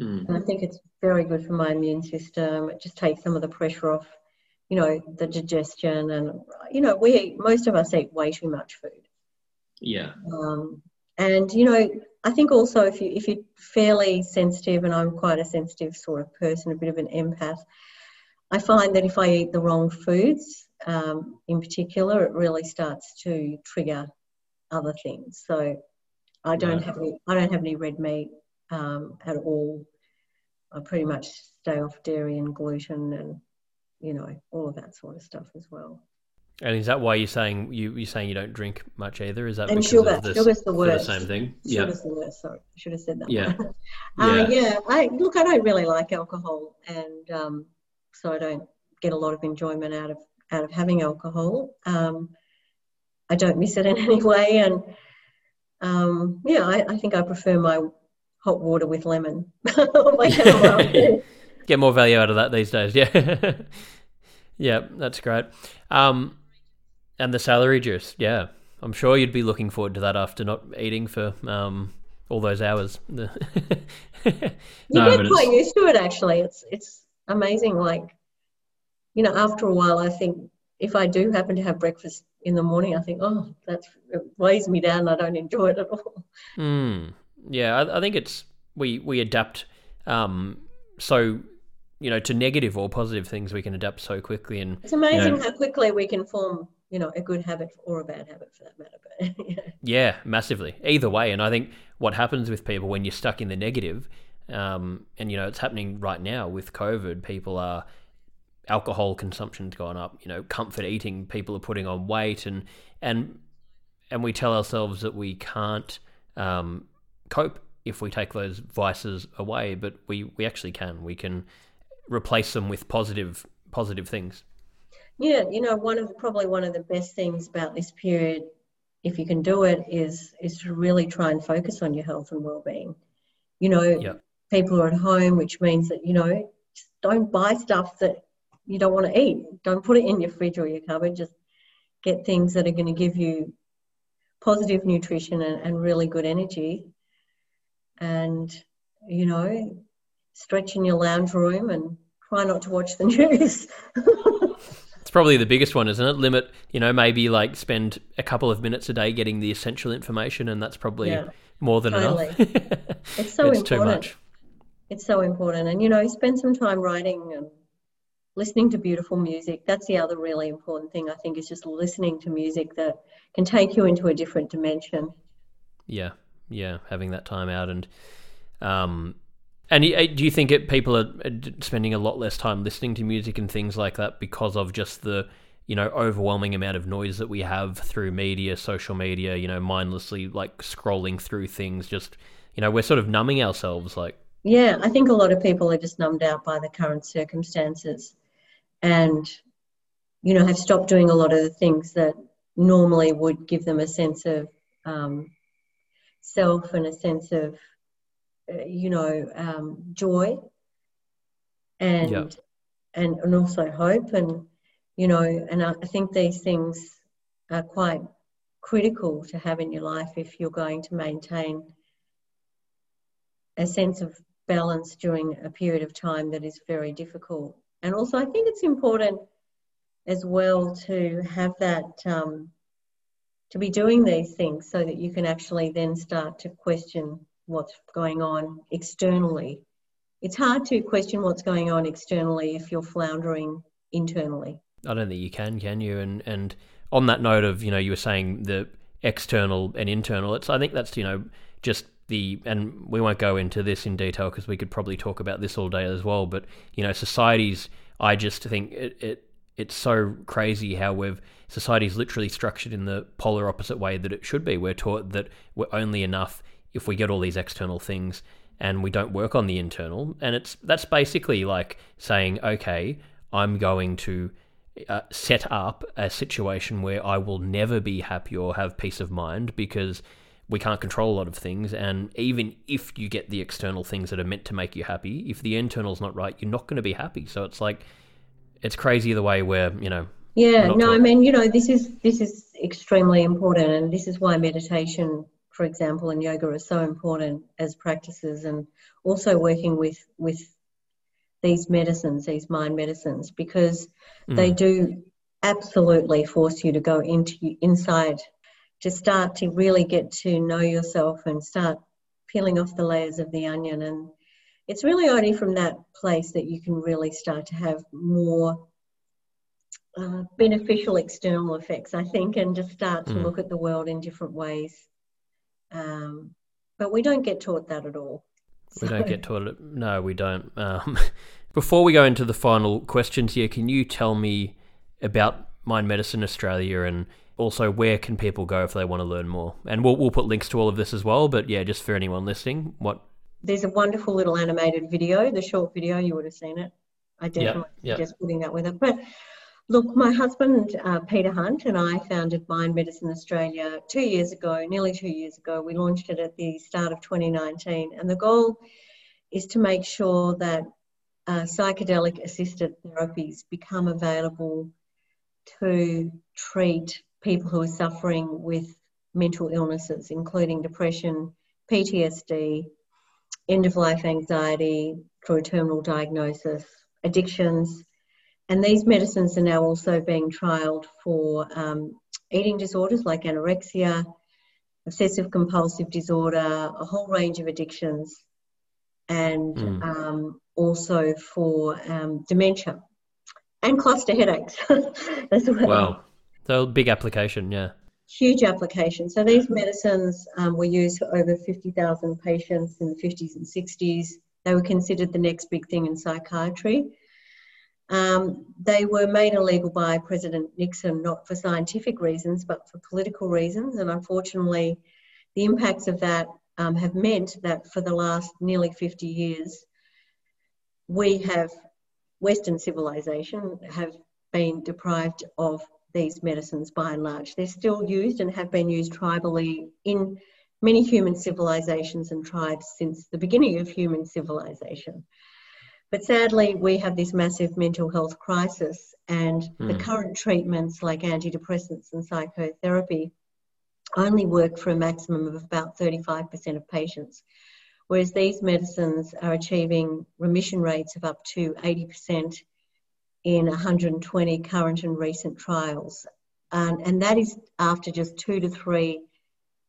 Mm. And I think it's very good for my immune system. It just takes some of the pressure off you know, the digestion and, you know, we eat, most of us eat way too much food. Yeah. Um, and, you know, I think also if, you, if you're fairly sensitive, and I'm quite a sensitive sort of person, a bit of an empath, I find that if I eat the wrong foods, um, in particular, it really starts to trigger other things. So I don't have any, I don't have any red meat um, at all. I pretty much stay off dairy and gluten and you know, all of that sort of stuff as well. And is that why you're saying you you're saying you don't drink much either? Is that and sugar? The, sugar's the worst. The same thing. Sugar's yeah. the worst. Sorry, I should have said that. Yeah. <laughs> uh, yeah. yeah. I look. I don't really like alcohol, and um, so I don't get a lot of enjoyment out of out of having alcohol. Um, I don't miss it <laughs> in any way, and um, yeah, I, I think I prefer my hot water with lemon. <laughs> get more value out of that these days. Yeah, yeah, that's great. Um, and the celery juice, yeah, I'm sure you'd be looking forward to that after not eating for um, all those hours. <laughs> no, you get quite used to it. Actually, it's it's amazing. Like, you know, after a while, I think if I do happen to have breakfast in the morning, I think, oh, that weighs me down. I don't enjoy it at all. Mm. Yeah, I, I, think it's we we adapt um, so you know to negative or positive things we can adapt so quickly and it's amazing you know, how quickly we can form you know a good habit or a bad habit for that matter but <laughs> yeah. yeah massively either way and i think what happens with people when you're stuck in the negative um, and you know it's happening right now with covid people are alcohol consumption's gone up you know comfort eating people are putting on weight and and and we tell ourselves that we can't um, cope if we take those vices away, but we, we actually can. We can replace them with positive positive things. Yeah, you know, one of probably one of the best things about this period, if you can do it, is is to really try and focus on your health and well-being. You know, yep. people are at home, which means that you know, don't buy stuff that you don't want to eat. Don't put it in your fridge or your cupboard. Just get things that are going to give you positive nutrition and, and really good energy and you know stretch in your lounge room and try not to watch the <laughs> news probably the biggest one isn't it? Limit you know maybe like spend a couple of minutes a day getting the essential information and that's probably yeah, more than totally. enough <laughs> it's so it's important. too much. It's so important. And you know spend some time writing and listening to beautiful music. That's the other really important thing i think is just listening to music that can take you into a different dimension. Yeah. Yeah, having that time out and um, and uh, do you think it, people are spending a lot less time listening to music and things like that because of just the you know overwhelming amount of noise that we have through media, social media, you know, mindlessly like scrolling through things just you know, we're sort of numbing ourselves like? Yeah, I think a lot of people are just numbed out by the current circumstances and you know, have stopped doing a lot of the things that normally would give them a sense of um, self and a sense of, uh, you know, um, joy and, yep. and and also hope and you know and I think these things are quite critical to have in your life if you're going to maintain a sense of balance during a period of time that is very difficult. And also, I think it's important as well to have that um, to be doing these things so that you can actually then start to question what's going on externally. It's hard to question what's going on externally if you're floundering internally. I don't think you can, can you? And and on that note of you know you were saying the external and internal. It's I think that's you know just the and we won't go into this in detail because we could probably talk about this all day as well. But you know societies, I just think it, it it's so crazy how we've society is literally structured in the polar opposite way that it should be. We're taught that we're only enough if we get all these external things and we don't work on the internal. And it's that's basically like saying, okay, I'm going to uh, set up a situation where I will never be happy or have peace of mind because we can't control a lot of things. And even if you get the external things that are meant to make you happy, if the internal's not right, you're not going to be happy. So it's like, it's crazy the way we're, you know, yeah, no, I mean, you know, this is this is extremely important, and this is why meditation, for example, and yoga are so important as practices, and also working with with these medicines, these mind medicines, because mm. they do absolutely force you to go into inside to start to really get to know yourself and start peeling off the layers of the onion and it's really only from that place that you can really start to have more uh, beneficial external effects, I think, and just start to mm. look at the world in different ways. Um, but we don't get taught that at all. We don't get taught it. No, we don't. Um, <laughs> before we go into the final questions here, can you tell me about Mind Medicine Australia and also where can people go if they want to learn more? And we'll, we'll put links to all of this as well. But yeah, just for anyone listening, what? There's a wonderful little animated video, the short video, you would have seen it. I definitely yep, yep. suggest putting that with it. But Look, my husband, uh, Peter Hunt, and I founded Mind Medicine Australia two years ago, nearly two years ago. We launched it at the start of 2019. And the goal is to make sure that uh, psychedelic assisted therapies become available to treat people who are suffering with mental illnesses, including depression, PTSD, end of life anxiety through terminal diagnosis, addictions. And these medicines are now also being trialled for um, eating disorders like anorexia, obsessive compulsive disorder, a whole range of addictions, and mm. um, also for um, dementia and cluster headaches <laughs> as well. Wow. So big application, yeah. Huge application. So these medicines um, were used for over 50,000 patients in the 50s and 60s. They were considered the next big thing in psychiatry. Um, they were made illegal by President Nixon, not for scientific reasons, but for political reasons. And unfortunately, the impacts of that um, have meant that for the last nearly 50 years, we have, Western civilization, have been deprived of these medicines by and large. They're still used and have been used tribally in many human civilizations and tribes since the beginning of human civilization. But sadly, we have this massive mental health crisis, and mm. the hmm. current treatments like antidepressants and psychotherapy only work for a maximum of about 35% of patients, whereas these medicines are achieving remission rates of up to 80% in 120 current and recent trials. And, and that is after just two to three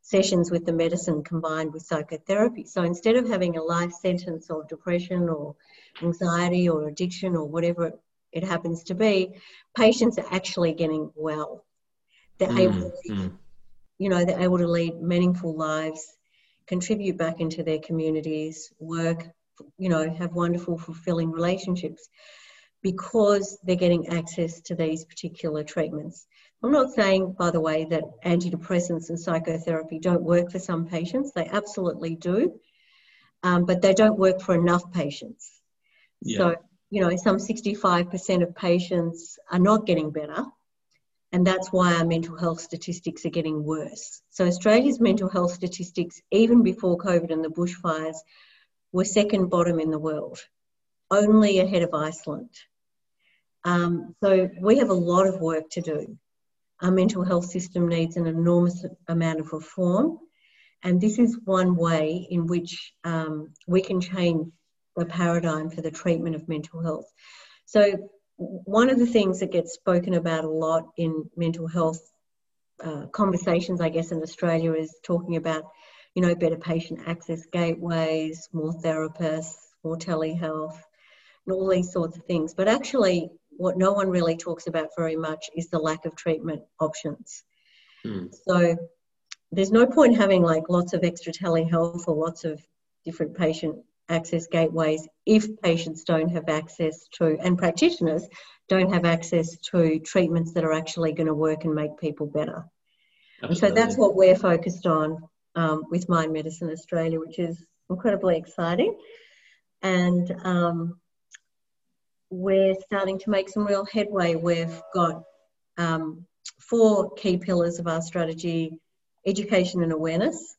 sessions with the medicine combined with psychotherapy. So instead of having a life sentence of depression or anxiety or addiction or whatever it happens to be, patients are actually getting well. They're mm, able to, mm. you know, they're able to lead meaningful lives, contribute back into their communities, work, you know, have wonderful, fulfilling relationships because they're getting access to these particular treatments. I'm not saying, by the way, that antidepressants and psychotherapy don't work for some patients. They absolutely do, um, but they don't work for enough patients. Yeah. So, you know, some 65% of patients are not getting better, and that's why our mental health statistics are getting worse. So, Australia's mental health statistics, even before COVID and the bushfires, were second bottom in the world, only ahead of Iceland. Um, so, we have a lot of work to do our mental health system needs an enormous amount of reform. And this is one way in which um, we can change the paradigm for the treatment of mental health. So, one of the things that gets spoken about a lot in mental health uh, conversations, I guess, in Australia is talking about, you know, better patient access gateways, more therapists, more telehealth, and all these sorts of things. But actually, what no one really talks about very much is the lack of treatment options. Mm. So there's no point having like lots of extra telehealth or lots of different patient access gateways if patients don't have access to and practitioners don't have access to treatments that are actually going to work and make people better. Absolutely. So that's what we're focused on um, with Mind Medicine Australia, which is incredibly exciting. And um, we're starting to make some real headway. We've got um, four key pillars of our strategy education and awareness.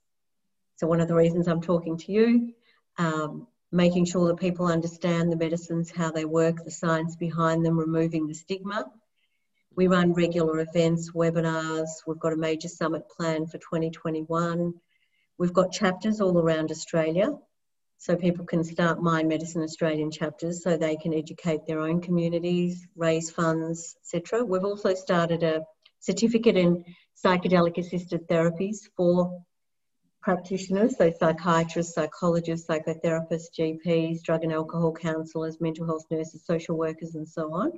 So, one of the reasons I'm talking to you, um, making sure that people understand the medicines, how they work, the science behind them, removing the stigma. We run regular events, webinars. We've got a major summit plan for 2021. We've got chapters all around Australia so people can start Mind Medicine Australian chapters so they can educate their own communities, raise funds, etc. We've also started a certificate in psychedelic assisted therapies for practitioners, so psychiatrists, psychologists, psychotherapists, GPs, drug and alcohol counsellors, mental health nurses, social workers, and so on.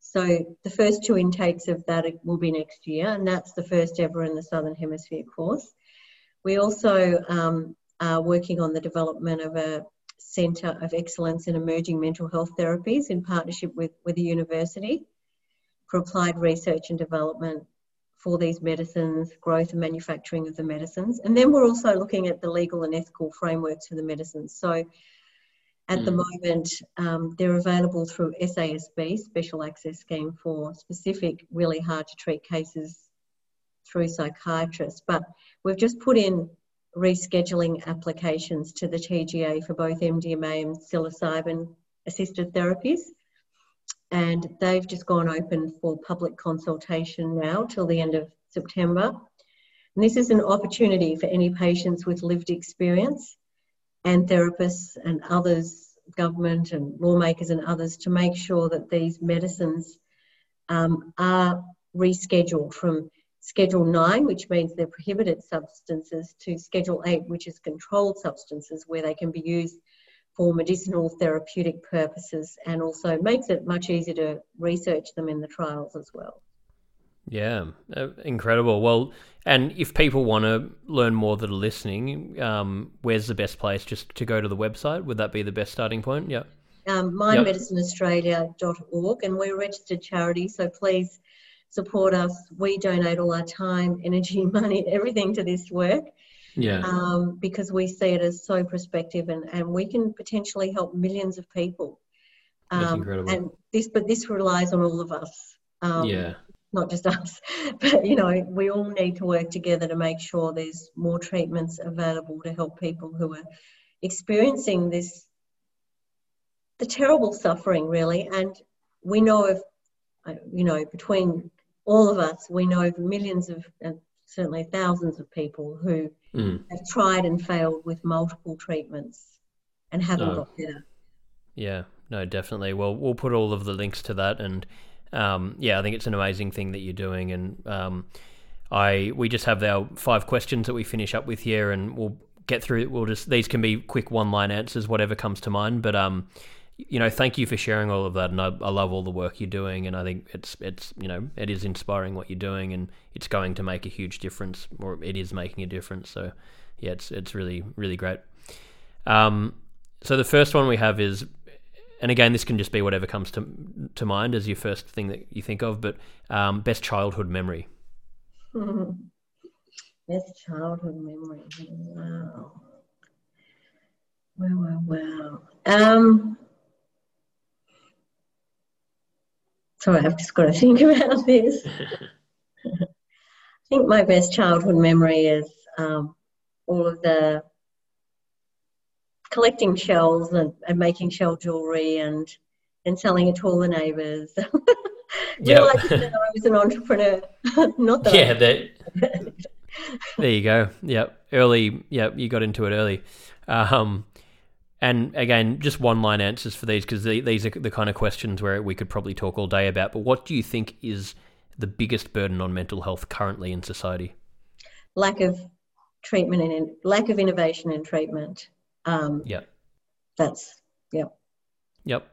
So the first two intakes of that will be next year, and that's the first ever in the Southern Hemisphere course. We also um, uh, working on the development of a centre of excellence in emerging mental health therapies in partnership with, with the university for applied research and development for these medicines, growth and manufacturing of the medicines. And then we're also looking at the legal and ethical frameworks for the medicines. So at mm. the moment, um, they're available through SASB, Special Access Scheme for specific, really hard to treat cases through psychiatrists. But we've just put in rescheduling applications to the TGA for both MDMA and psilocybin assisted therapies. And they've just gone open for public consultation now till the end of September. And this is an opportunity for any patients with lived experience and therapists and others, government and lawmakers and others, to make sure that these medicines um, are rescheduled from Schedule 9, which means they're prohibited substances, to Schedule 8, which is controlled substances, where they can be used for medicinal therapeutic purposes and also makes it much easier to research them in the trials as well. Yeah, uh, incredible. Well, and if people want to learn more that are listening, um, where's the best place? Just to go to the website? Would that be the best starting point? Yeah. Um, mindmedicineaustralia.org, and we're a registered charity, so please support us. We donate all our time, energy, <laughs> money, everything to this work. Yeah. Um, because we see it as so prospective and, and we can potentially help millions of people. Um, That's incredible. And this, but this relies on all of us. Um, yeah not just <laughs> us, but you know, we all need to work together to make sure there's more treatments available to help people who are experiencing this, the terrible suffering, really. And we know of, uh, you know, between all of us, we know of millions of, uh, certainly thousands of people who mm. have tried and failed with multiple treatments and haven't oh. got better. Yeah, no, definitely. Well, we'll put all of the links to that and um, yeah, I think it's an amazing thing that you're doing, and um, I we just have our five questions that we finish up with here, and we'll get through. We'll just these can be quick one line answers, whatever comes to mind. But um, you know, thank you for sharing all of that, and I, I love all the work you're doing, and I think it's it's you know it is inspiring what you're doing, and it's going to make a huge difference, or it is making a difference. So yeah, it's it's really really great. Um, so the first one we have is and again, this can just be whatever comes to to mind as your first thing that you think of. But um, best childhood memory. <laughs> best childhood memory. Wow. Wow, wow, wow. Um, sorry, I've just got to <laughs> think about this. I think my best childhood memory is um, all of the collecting shells and, and making shell jewelry and and selling it to all the neighbours. <laughs> yeah, I was an entrepreneur. <laughs> Not that. Yeah, that. there you go. Yep, early. Yep, you got into it early. Um, and again, just one line answers for these because the, these are the kind of questions where we could probably talk all day about. But what do you think is the biggest burden on mental health currently in society? Lack of treatment and lack of innovation in treatment. Um, yep. That's, yep. Yep.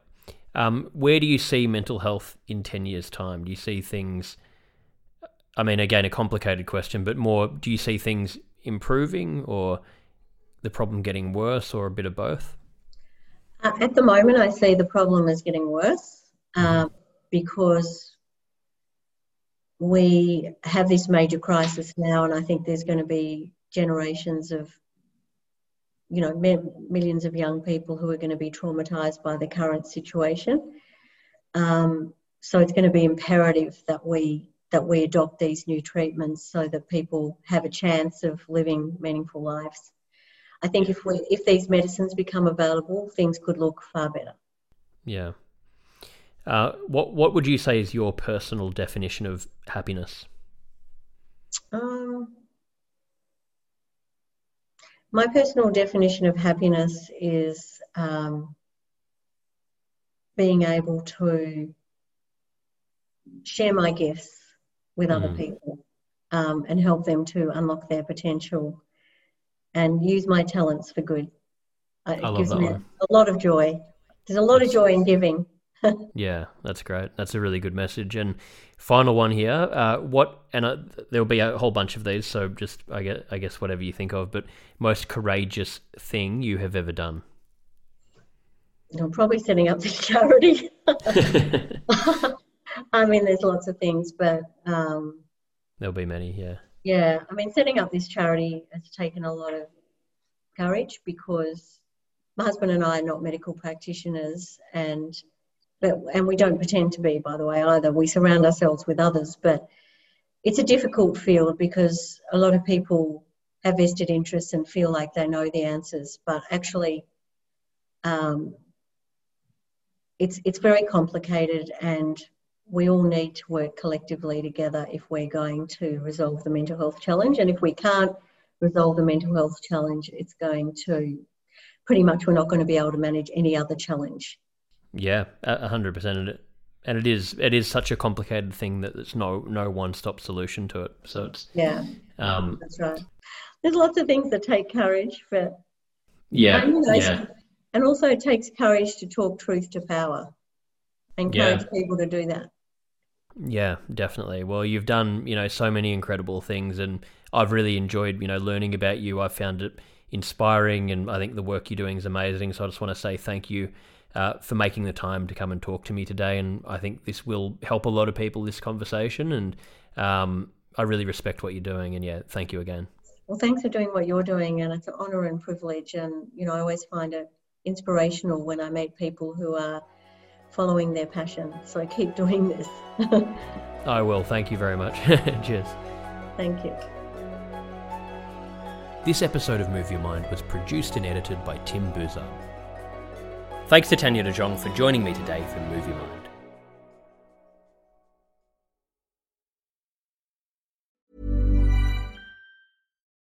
Um, where do you see mental health in 10 years' time? Do you see things, I mean, again, a complicated question, but more, do you see things improving or the problem getting worse or a bit of both? Uh, at the moment, I see the problem is getting worse uh, because we have this major crisis now, and I think there's going to be generations of you know, millions of young people who are going to be traumatized by the current situation. Um, so it's going to be imperative that we that we adopt these new treatments so that people have a chance of living meaningful lives. I think if we if these medicines become available, things could look far better. Yeah. Uh, what what would you say is your personal definition of happiness? Um, my personal definition of happiness is um, being able to share my gifts with mm. other people um, and help them to unlock their potential and use my talents for good. Uh, it gives me one. a lot of joy. There's a lot of joy in giving. <laughs> yeah, that's great. That's a really good message. And final one here. Uh, what? And uh, there'll be a whole bunch of these. So just I guess I guess whatever you think of. But most courageous thing you have ever done. I'm probably setting up this <laughs> charity. <laughs> I mean, there's lots of things, but um, there'll be many. Yeah. Yeah, I mean, setting up this charity has taken a lot of courage because my husband and I are not medical practitioners, and but and we don't pretend to be, by the way, either. We surround ourselves with others, but it's a difficult field because a lot of people have vested interests and feel like they know the answers, but actually, um, it's it's very complicated and we all need to work collectively together if we're going to resolve the mental health challenge. And if we can't resolve the mental health challenge, it's going to pretty much we're not going to be able to manage any other challenge. Yeah, a hundred percent. And it is it is such a complicated thing that there's no no one stop solution to it. So it's yeah, um, that's right. There's lots of things that take courage for yeah, yeah. and also it takes courage to talk truth to power. Encourage yeah. people to do that. Yeah, definitely. Well, you've done, you know, so many incredible things and I've really enjoyed, you know, learning about you. I found it inspiring and I think the work you're doing is amazing. So I just want to say thank you uh, for making the time to come and talk to me today. And I think this will help a lot of people, this conversation. And um, I really respect what you're doing. And yeah, thank you again. Well, thanks for doing what you're doing. And it's an honor and privilege. And, you know, I always find it inspirational when I meet people who are following their passion. So keep <laughs> doing this. I will. Thank you very much. <laughs> Cheers. Thank you. This episode of Move Your Mind was produced and edited by Tim Boozer. Thanks to Tania De Jong for joining me today for Move Your Mind.